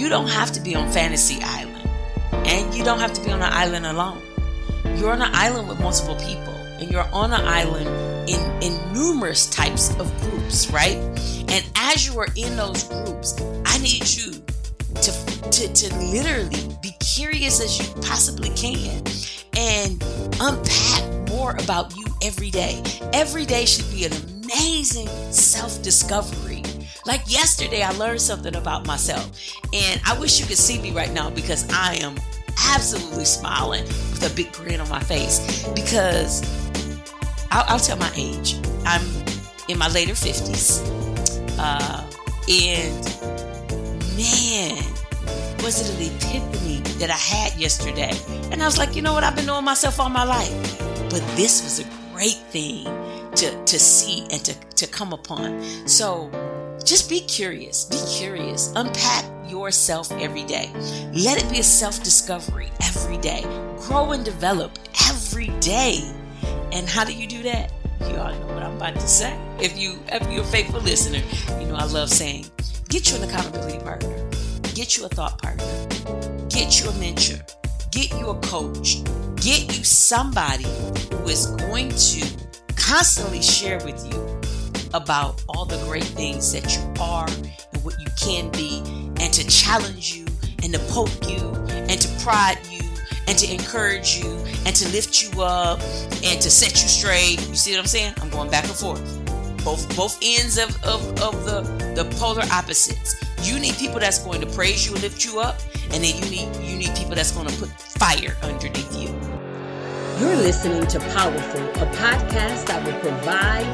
You don't have to be on Fantasy Island, and you don't have to be on an island alone. You're on an island with multiple people, and you're on an island in, in numerous types of groups, right? And as you are in those groups, I need you to, to, to literally be curious as you possibly can and unpack more about you every day. Every day should be an amazing self discovery. Like yesterday, I learned something about myself, and I wish you could see me right now because I am absolutely smiling with a big grin on my face because I'll, I'll tell my age. I'm in my later 50s. Uh, and man, was it an epiphany that I had yesterday? And I was like, you know what? I've been knowing myself all my life. But this was a great thing to, to see and to, to come upon. So just be curious. Be curious. Unpack yourself every day. Let it be a self discovery every day. Grow and develop every day. And how do you do that? You all know what I'm about to say. If you if you're a faithful listener, you know I love saying, get you an accountability partner, get you a thought partner, get you a mentor, get you a coach, get you somebody who is going to constantly share with you about all the great things that you are and what you can be, and to challenge you and to poke you and to prod you and to encourage you and to lift you up and to set you straight. You see what I'm saying? I'm going back and forth. Both both ends of, of, of the, the polar opposites. You need people that's going to praise you and lift you up, and then you need you need people that's going to put fire underneath you. You're listening to Powerful, a podcast that will provide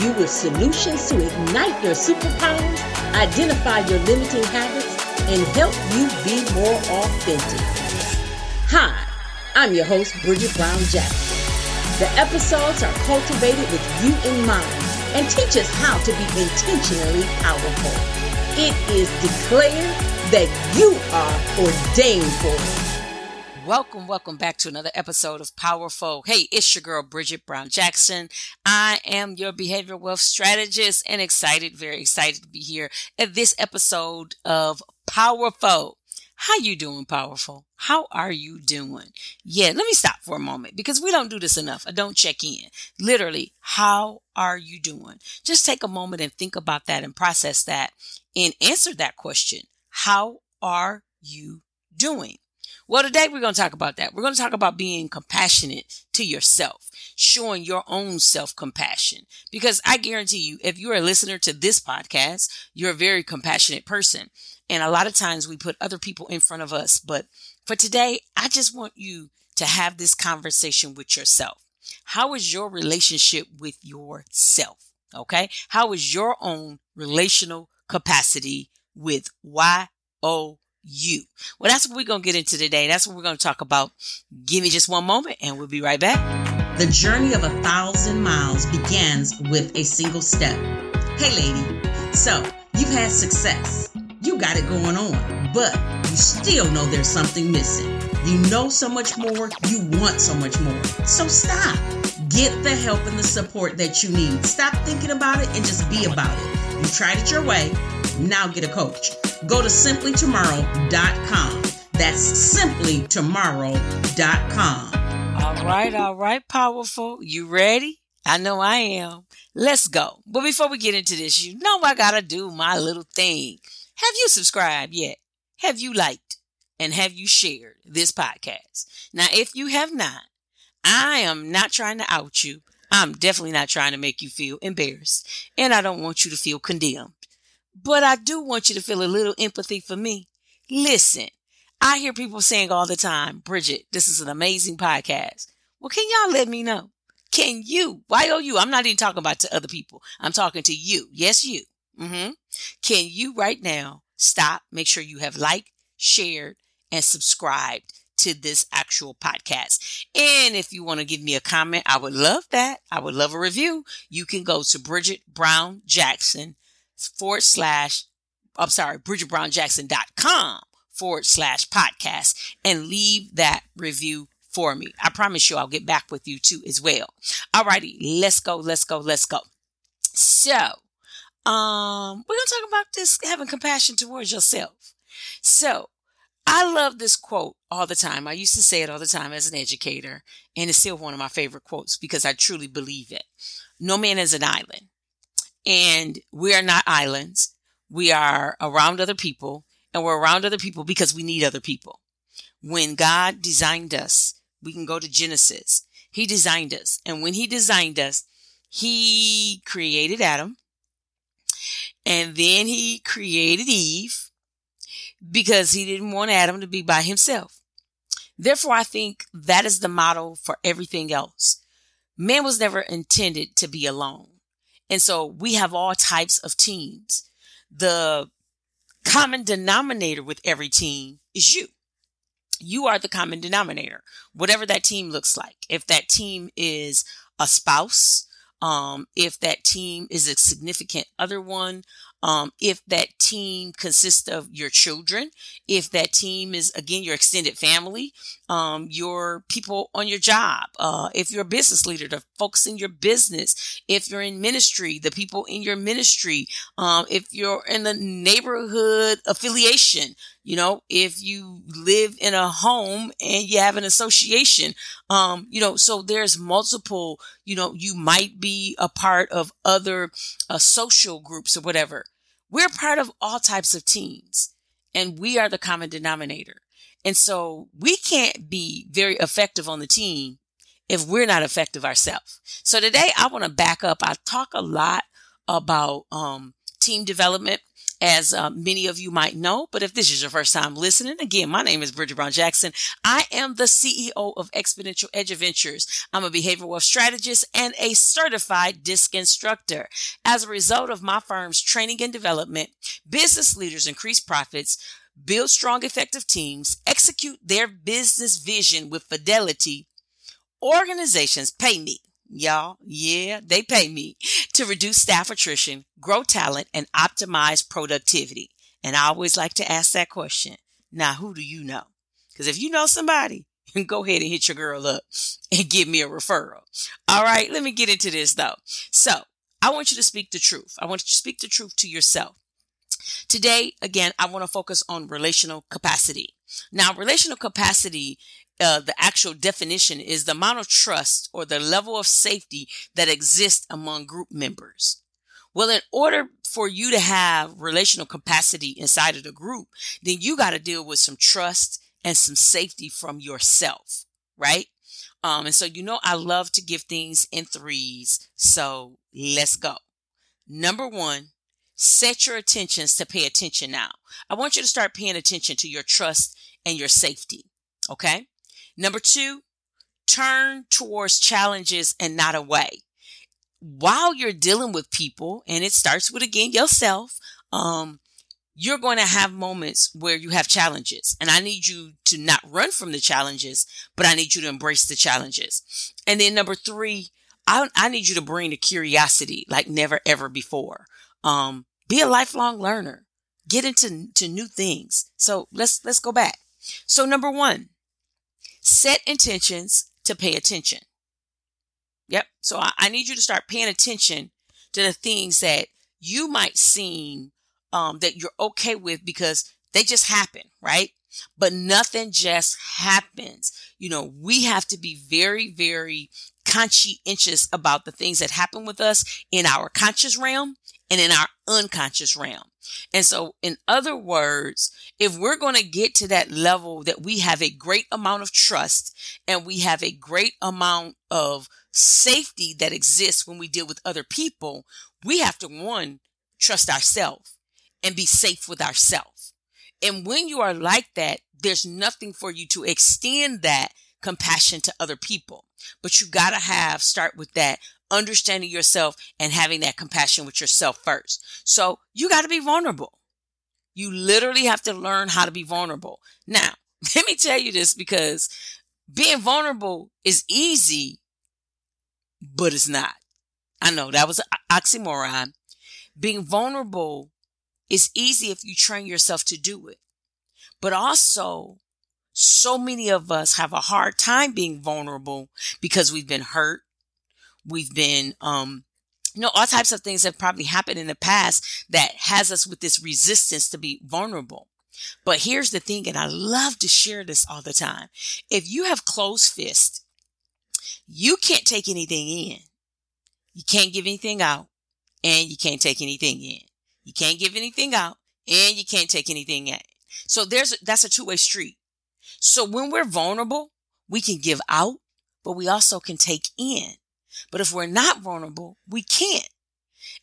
you with solutions to ignite your superpowers, identify your limiting habits, and help you be more authentic. Hi, I'm your host, Bridget Brown Jackson. The episodes are cultivated with you in mind and teach us how to be intentionally powerful. It is declared that you are ordained for it. Welcome, welcome back to another episode of Powerful. Hey, it's your girl Bridget Brown Jackson. I am your behavioral wealth strategist and excited, very excited to be here at this episode of Powerful. How you doing, Powerful? How are you doing? Yeah, let me stop for a moment because we don't do this enough. I don't check in. Literally, how are you doing? Just take a moment and think about that and process that and answer that question. How are you doing? Well, today we're going to talk about that. We're going to talk about being compassionate to yourself, showing your own self compassion. Because I guarantee you, if you're a listener to this podcast, you're a very compassionate person. And a lot of times we put other people in front of us. But for today, I just want you to have this conversation with yourself. How is your relationship with yourself? Okay. How is your own relational capacity with Y O you. Well, that's what we're going to get into today. That's what we're going to talk about. Give me just one moment and we'll be right back. The journey of a thousand miles begins with a single step. Hey, lady. So, you've had success. You got it going on, but you still know there's something missing. You know so much more. You want so much more. So, stop. Get the help and the support that you need. Stop thinking about it and just be about it. You tried it your way. Now get a coach. Go to simplytomorrow.com. That's simplytomorrow.com. All right, all right, powerful. You ready? I know I am. Let's go. But before we get into this, you know I gotta do my little thing. Have you subscribed yet? Have you liked? And have you shared this podcast? Now, if you have not, I am not trying to out you. I'm definitely not trying to make you feel embarrassed. And I don't want you to feel condemned. But I do want you to feel a little empathy for me. Listen, I hear people saying all the time, Bridget, this is an amazing podcast. Well, can y'all let me know? Can you, why are you? I'm not even talking about to other people. I'm talking to you. Yes, you. Mm-hmm. Can you right now stop, make sure you have liked, shared, and subscribed to this actual podcast. And if you want to give me a comment, I would love that. I would love a review. You can go to Bridget Brown Jackson forward slash, I'm sorry, bridgetbrownjackson.com forward slash podcast and leave that review for me. I promise you I'll get back with you too as well. Alrighty, let's go, let's go, let's go. So, um, we're gonna talk about this having compassion towards yourself. So I love this quote all the time. I used to say it all the time as an educator, and it's still one of my favorite quotes because I truly believe it. No man is an island, and we are not islands. We are around other people, and we're around other people because we need other people. When God designed us, we can go to Genesis. He designed us, and when He designed us, He created Adam, and then He created Eve because he didn't want Adam to be by himself. Therefore, I think that is the model for everything else. Man was never intended to be alone. And so we have all types of teams. The common denominator with every team is you. You are the common denominator, whatever that team looks like. If that team is a spouse, um, if that team is a significant other one, um, if that team consists of your children, if that team is again your extended family, um, your people on your job, uh, if you're a business leader, the folks in your business, if you're in ministry, the people in your ministry, um, if you're in the neighborhood affiliation, you know, if you live in a home and you have an association, um, you know, so there's multiple, you know, you might be a part of other uh, social groups or whatever. We're part of all types of teams and we are the common denominator. And so we can't be very effective on the team if we're not effective ourselves. So today I want to back up. I talk a lot about, um, team development as uh, many of you might know. But if this is your first time listening, again, my name is Bridget Brown Jackson. I am the CEO of Exponential Edge Adventures. I'm a behavioral strategist and a certified DISC instructor. As a result of my firm's training and development, business leaders increase profits, build strong, effective teams, execute their business vision with fidelity. Organizations pay me Y'all, yeah, they pay me to reduce staff attrition, grow talent, and optimize productivity. And I always like to ask that question. Now, who do you know? Because if you know somebody, go ahead and hit your girl up and give me a referral. All right, let me get into this though. So I want you to speak the truth. I want you to speak the truth to yourself. Today, again, I want to focus on relational capacity. Now, relational capacity uh, the actual definition is the amount of trust or the level of safety that exists among group members. Well, in order for you to have relational capacity inside of the group, then you got to deal with some trust and some safety from yourself, right? Um, and so, you know, I love to give things in threes. So let's go. Number one, set your attentions to pay attention now. I want you to start paying attention to your trust and your safety. Okay. Number two, turn towards challenges and not away. While you're dealing with people, and it starts with again yourself, um, you're going to have moments where you have challenges. And I need you to not run from the challenges, but I need you to embrace the challenges. And then number three, I, I need you to bring the curiosity like never ever before. Um, be a lifelong learner. Get into to new things. So let's let's go back. So number one, set intentions to pay attention. Yep. So I, I need you to start paying attention to the things that you might seem um, that you're okay with because they just happen, right? But nothing just happens. You know, we have to be very, very conscientious about the things that happen with us in our conscious realm and in our unconscious realm. And so, in other words, if we're going to get to that level that we have a great amount of trust and we have a great amount of safety that exists when we deal with other people, we have to one, trust ourselves and be safe with ourselves. And when you are like that, there's nothing for you to extend that compassion to other people. But you got to have, start with that understanding yourself and having that compassion with yourself first. So you got to be vulnerable. You literally have to learn how to be vulnerable. Now, let me tell you this because being vulnerable is easy, but it's not. I know that was oxymoron. Being vulnerable is easy if you train yourself to do it. But also, so many of us have a hard time being vulnerable because we've been hurt, We've been, um, you know, all types of things have probably happened in the past that has us with this resistance to be vulnerable. But here's the thing, and I love to share this all the time. If you have closed fists, you can't take anything in. You can't give anything out and you can't take anything in. You can't give anything out and you can't take anything in. So there's, that's a two way street. So when we're vulnerable, we can give out, but we also can take in. But if we're not vulnerable, we can't.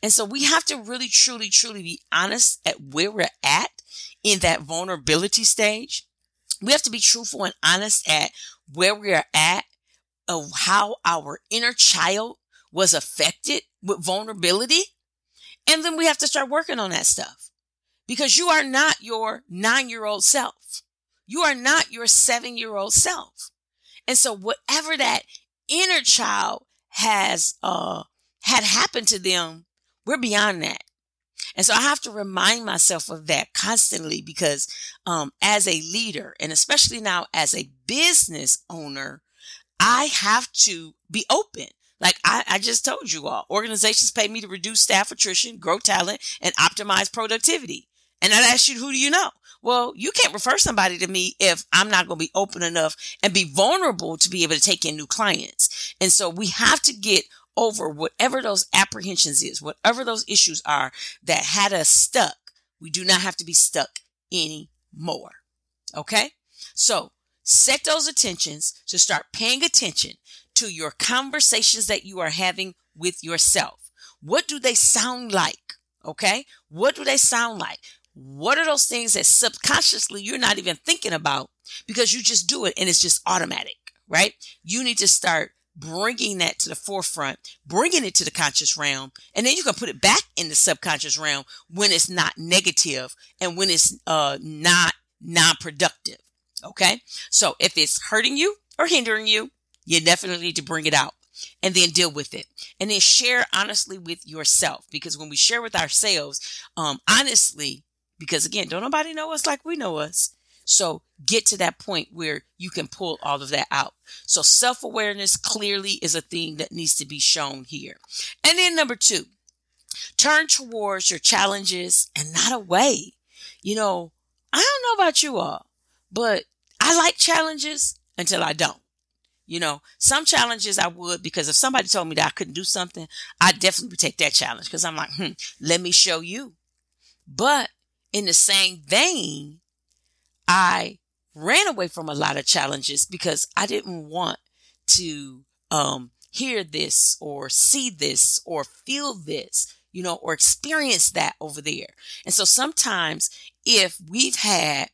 And so we have to really, truly, truly be honest at where we're at in that vulnerability stage. We have to be truthful and honest at where we are at of how our inner child was affected with vulnerability. And then we have to start working on that stuff because you are not your nine year old self. You are not your seven year old self. And so whatever that inner child has, uh, had happened to them, we're beyond that. And so I have to remind myself of that constantly because, um, as a leader and especially now as a business owner, I have to be open. Like I, I just told you all, organizations pay me to reduce staff attrition, grow talent, and optimize productivity. And I ask you, who do you know? Well, you can't refer somebody to me if I'm not going to be open enough and be vulnerable to be able to take in new clients. And so we have to get over whatever those apprehensions is, whatever those issues are that had us stuck. We do not have to be stuck anymore. Okay. So set those attentions to start paying attention to your conversations that you are having with yourself. What do they sound like? Okay. What do they sound like? What are those things that subconsciously you're not even thinking about because you just do it and it's just automatic, right? You need to start bringing that to the forefront, bringing it to the conscious realm, and then you can put it back in the subconscious realm when it's not negative and when it's uh, not non-productive. Okay. So if it's hurting you or hindering you, you definitely need to bring it out and then deal with it and then share honestly with yourself because when we share with ourselves, um, honestly, because again, don't nobody know us like we know us. So get to that point where you can pull all of that out. So self awareness clearly is a thing that needs to be shown here. And then number two, turn towards your challenges and not away. You know, I don't know about you all, but I like challenges until I don't. You know, some challenges I would because if somebody told me that I couldn't do something, I definitely would take that challenge because I'm like, hmm, let me show you. But in the same vein, I ran away from a lot of challenges because I didn't want to um, hear this or see this or feel this, you know, or experience that over there. And so sometimes if we've had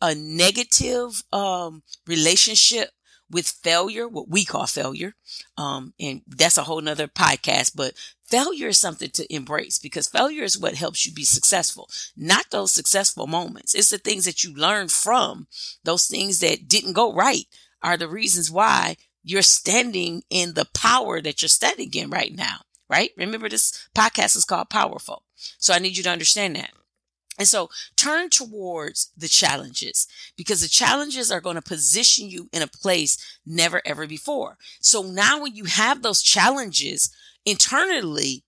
a negative um, relationship with failure, what we call failure, um, and that's a whole nother podcast, but failure is something to embrace because failure is what helps you be successful, not those successful moments. It's the things that you learn from those things that didn't go right are the reasons why you're standing in the power that you're standing in right now, right? Remember this podcast is called Powerful. So I need you to understand that. And so turn towards the challenges because the challenges are going to position you in a place never ever before. So now when you have those challenges, internally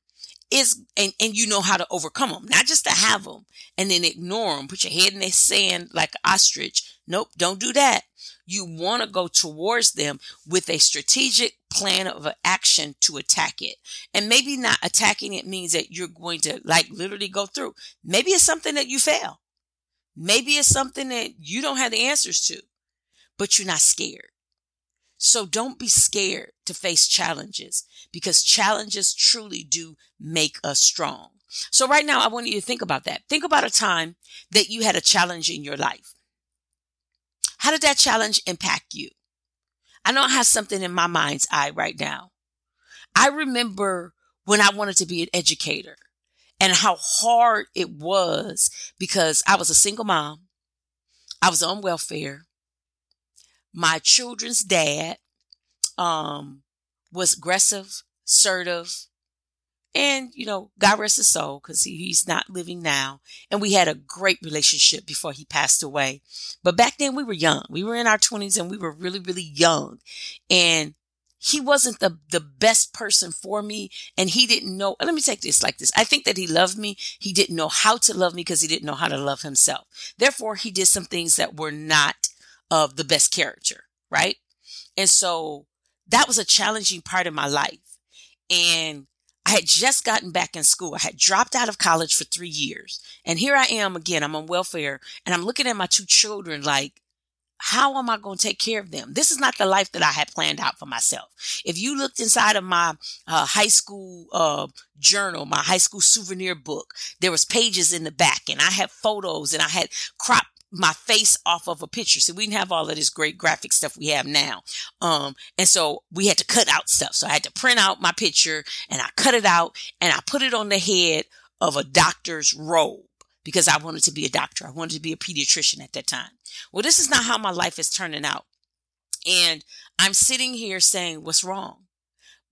is and, and you know how to overcome them, not just to have them and then ignore them, put your head in the sand like ostrich. Nope, don't do that. You want to go towards them with a strategic plan of action to attack it. And maybe not attacking it means that you're going to like literally go through. Maybe it's something that you fail. Maybe it's something that you don't have the answers to, but you're not scared. So don't be scared to face challenges because challenges truly do make us strong. So right now, I want you to think about that. Think about a time that you had a challenge in your life. How did that challenge impact you? I know I have something in my mind's eye right now. I remember when I wanted to be an educator and how hard it was because I was a single mom. I was on welfare my children's dad um, was aggressive, assertive, and you know, God rest his soul because he, he's not living now. And we had a great relationship before he passed away. But back then we were young. We were in our twenties and we were really, really young. And he wasn't the, the best person for me and he didn't know. Let me take this like this. I think that he loved me. He didn't know how to love me because he didn't know how to love himself. Therefore, he did some things that were not of the best character, right? And so that was a challenging part of my life. And I had just gotten back in school. I had dropped out of college for three years. And here I am again. I'm on welfare and I'm looking at my two children like, how am I going to take care of them? This is not the life that I had planned out for myself. If you looked inside of my uh, high school uh, journal, my high school souvenir book, there was pages in the back and I had photos and I had cropped my face off of a picture. So we didn't have all of this great graphic stuff we have now. Um, and so we had to cut out stuff. So I had to print out my picture and I cut it out and I put it on the head of a doctor's robe because I wanted to be a doctor. I wanted to be a pediatrician at that time. Well, this is not how my life is turning out. And I'm sitting here saying, what's wrong?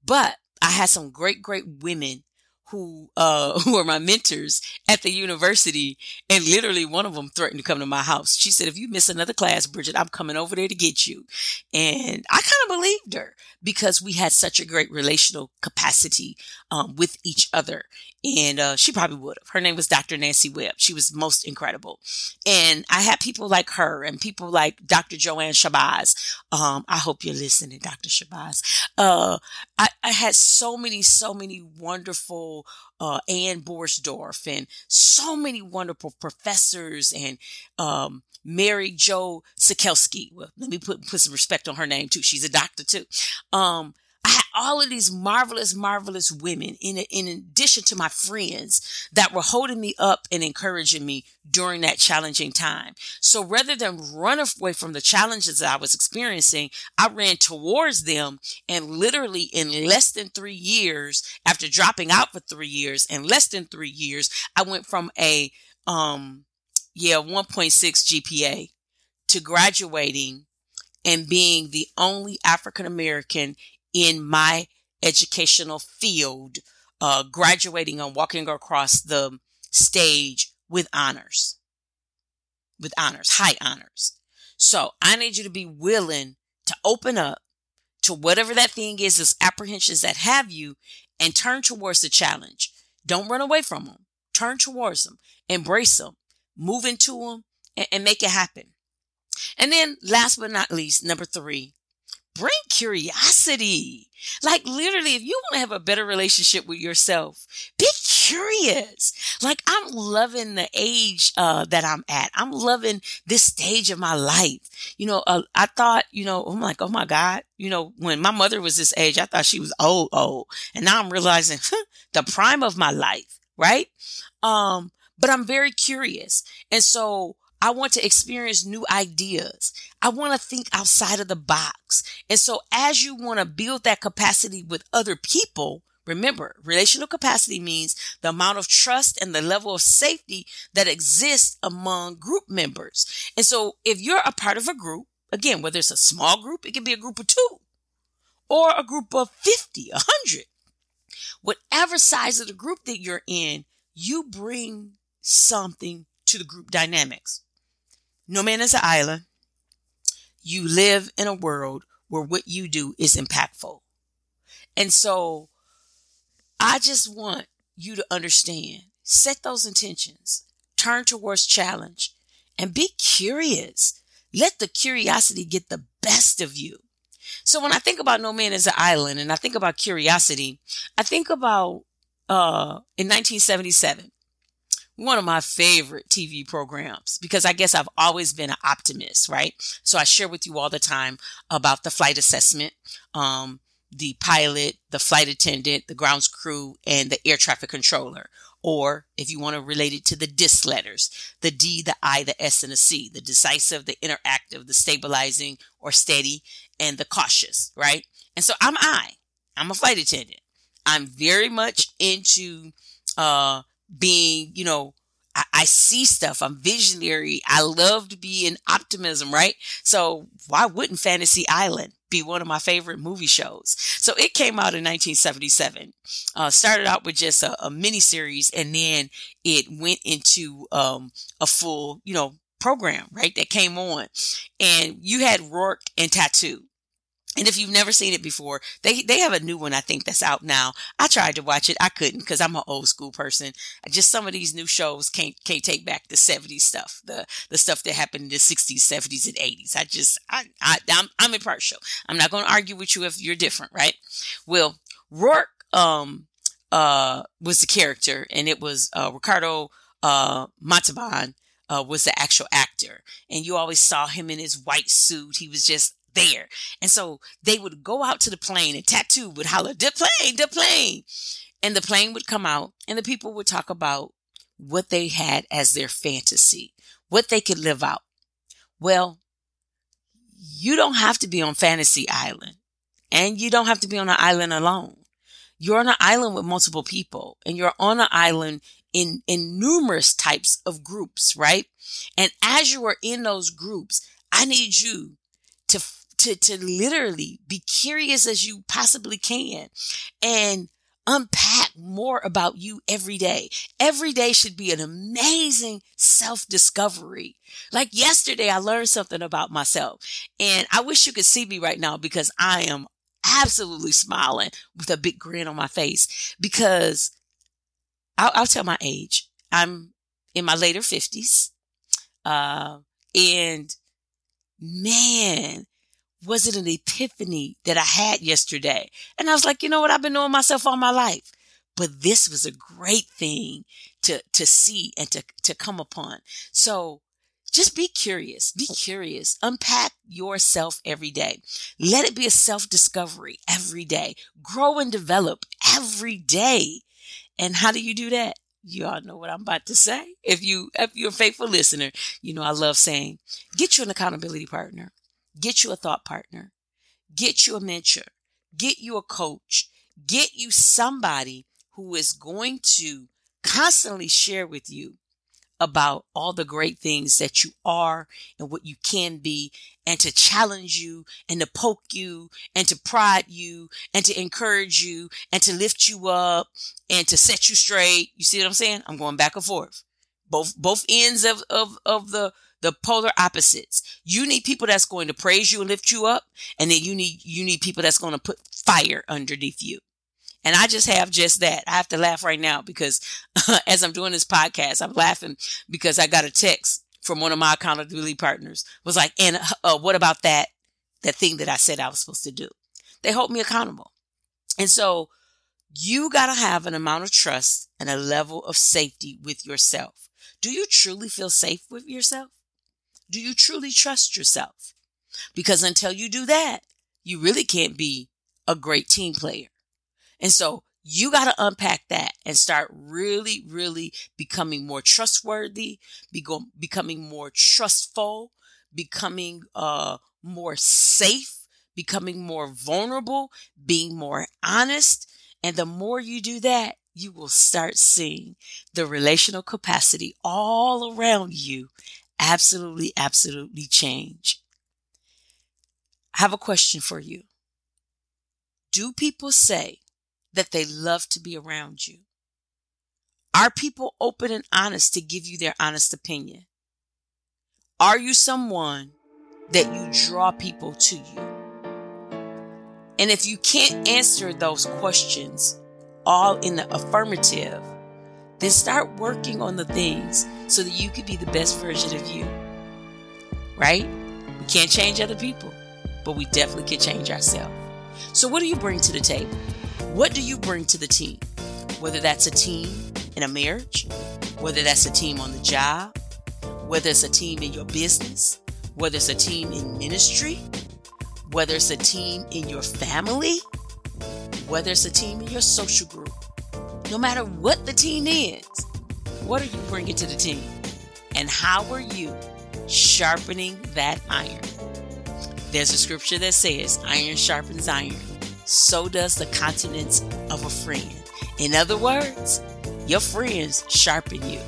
But I had some great, great women who uh who are my mentors at the university and literally one of them threatened to come to my house. She said if you miss another class bridget i'm coming over there to get you. And i kind of believed her because we had such a great relational capacity um, with each other and uh, she probably would have. Her name was Dr. Nancy Webb. She was most incredible. And I had people like her and people like Dr. Joanne Shabazz. Um, I hope you're listening, Dr. Shabazz. Uh, I, I, had so many, so many wonderful uh, Ann Borsdorf and so many wonderful professors and um, Mary Jo Sikelski. Well, let me put, put some respect on her name too. She's a doctor too. Um, I had all of these marvelous, marvelous women in, in addition to my friends that were holding me up and encouraging me during that challenging time. So rather than run away from the challenges that I was experiencing, I ran towards them and literally in less than three years, after dropping out for three years, in less than three years, I went from a, um, yeah, 1.6 GPA to graduating and being the only African American in my educational field, uh, graduating and walking across the stage with honors, with honors, high honors. So I need you to be willing to open up to whatever that thing is, those apprehensions that have you, and turn towards the challenge. Don't run away from them. Turn towards them, embrace them, move into them, and, and make it happen. And then last but not least, number three, bring curiosity. Like literally, if you want to have a better relationship with yourself, be curious. Like I'm loving the age uh, that I'm at. I'm loving this stage of my life. You know, uh, I thought, you know, I'm like, oh my God, you know, when my mother was this age, I thought she was old, old, and now I'm realizing huh, the prime of my life, right? Um, but I'm very curious, and so I want to experience new ideas. I want to think outside of the box. And so as you want to build that capacity with other people, remember relational capacity means the amount of trust and the level of safety that exists among group members. And so if you're a part of a group, again, whether it's a small group, it can be a group of two or a group of 50, 100. Whatever size of the group that you're in, you bring something to the group dynamics. No man is an island. You live in a world where what you do is impactful. And so I just want you to understand, set those intentions, turn towards challenge, and be curious. Let the curiosity get the best of you. So when I think about no man is an island and I think about curiosity, I think about uh in 1977 one of my favorite TV programs because I guess I've always been an optimist, right? So I share with you all the time about the flight assessment, um, the pilot, the flight attendant, the grounds crew, and the air traffic controller. Or if you want to relate it to the DISC letters, the D, the I, the S, and the C, the decisive, the interactive, the stabilizing or steady, and the cautious, right? And so I'm I. I'm a flight attendant. I'm very much into uh being, you know, I, I, see stuff. I'm visionary. I love to be in optimism, right? So why wouldn't Fantasy Island be one of my favorite movie shows? So it came out in 1977. Uh, started out with just a, a mini series and then it went into, um, a full, you know, program, right? That came on and you had Roarke and Tattoo And if you've never seen it before, they they have a new one I think that's out now. I tried to watch it, I couldn't because I'm an old school person. Just some of these new shows can't can't take back the 70s stuff, the the stuff that happened in the 60s, 70s, and 80s. I just I, I I'm I'm impartial. I'm not going to argue with you if you're different, right? Well, Roarke um uh was the character, and it was uh, Ricardo uh Montalban uh, was the actual actor. And you always saw him in his white suit. He was just there. And so they would go out to the plane and tattoo would holler, the plane, the plane. And the plane would come out and the people would talk about what they had as their fantasy, what they could live out. Well, you don't have to be on Fantasy Island and you don't have to be on an island alone. You're on an island with multiple people and you're on an island in, in numerous types of groups, right? And as you are in those groups, I need you to to, literally be curious as you possibly can and unpack more about you every day. Every day should be an amazing self discovery. Like yesterday, I learned something about myself and I wish you could see me right now because I am absolutely smiling with a big grin on my face because I'll, I'll tell my age. I'm in my later fifties. Uh, and man, was it an epiphany that I had yesterday? And I was like, you know what? I've been knowing myself all my life, but this was a great thing to, to see and to, to come upon. So just be curious, be curious, unpack yourself every day. Let it be a self discovery every day. Grow and develop every day. And how do you do that? You all know what I'm about to say. If you, if you're a faithful listener, you know, I love saying, get you an accountability partner. Get you a thought partner. Get you a mentor. Get you a coach. Get you somebody who is going to constantly share with you about all the great things that you are and what you can be and to challenge you and to poke you and to prod you and to encourage you and to lift you up and to set you straight. You see what I'm saying? I'm going back and forth. Both, both ends of, of, of the, the polar opposites. You need people that's going to praise you and lift you up. And then you need, you need people that's going to put fire underneath you. And I just have just that. I have to laugh right now because as I'm doing this podcast, I'm laughing because I got a text from one of my accountability partners was like, and uh, what about that, that thing that I said I was supposed to do? They hold me accountable. And so you got to have an amount of trust and a level of safety with yourself. Do you truly feel safe with yourself? Do you truly trust yourself? Because until you do that, you really can't be a great team player. And so you got to unpack that and start really, really becoming more trustworthy, be becoming more trustful, becoming uh, more safe, becoming more vulnerable, being more honest. And the more you do that, you will start seeing the relational capacity all around you absolutely, absolutely change. I have a question for you. Do people say that they love to be around you? Are people open and honest to give you their honest opinion? Are you someone that you draw people to you? And if you can't answer those questions all in the affirmative, then start working on the things so that you can be the best version of you. Right? We can't change other people, but we definitely can change ourselves. So, what do you bring to the table? What do you bring to the team? Whether that's a team in a marriage, whether that's a team on the job, whether it's a team in your business, whether it's a team in ministry, whether it's a team in your family, whether it's a team in your social group no matter what the team is, what are you bringing to the team? And how are you sharpening that iron? There's a scripture that says, Iron sharpens iron. So does the countenance of a friend. In other words, your friends sharpen you.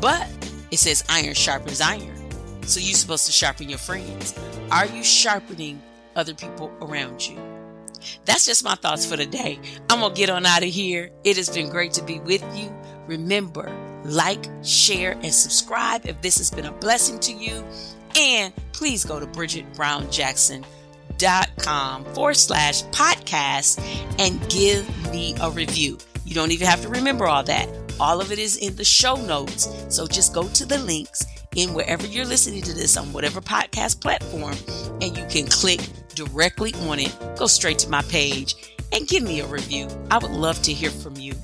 But it says, Iron sharpens iron. So you're supposed to sharpen your friends. Are you sharpening other people around you? That's just my thoughts for today. I'm going to get on out of here. It has been great to be with you. Remember, like, share, and subscribe if this has been a blessing to you. And please go to bridgetbrownjackson.com forward slash podcast and give me a review. You don't even have to remember all that. All of it is in the show notes. So just go to the links in wherever you're listening to this on whatever podcast platform and you can click directly on it. Go straight to my page and give me a review. I would love to hear from you.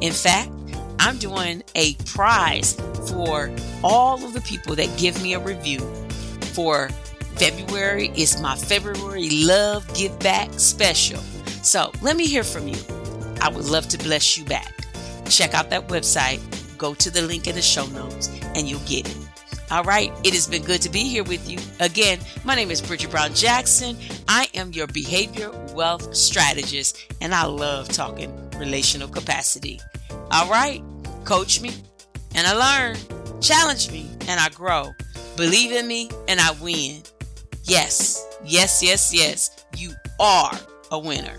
In fact, I'm doing a prize for all of the people that give me a review for February. It's my February Love Give Back special. So let me hear from you. I would love to bless you back. Check out that website, go to the link in the show notes, and you'll get it. All right, it has been good to be here with you. Again, my name is Bridget Brown Jackson. I am your behavior wealth strategist, and I love talking relational capacity. All right, coach me, and I learn, challenge me, and I grow, believe in me, and I win. Yes, yes, yes, yes, you are a winner.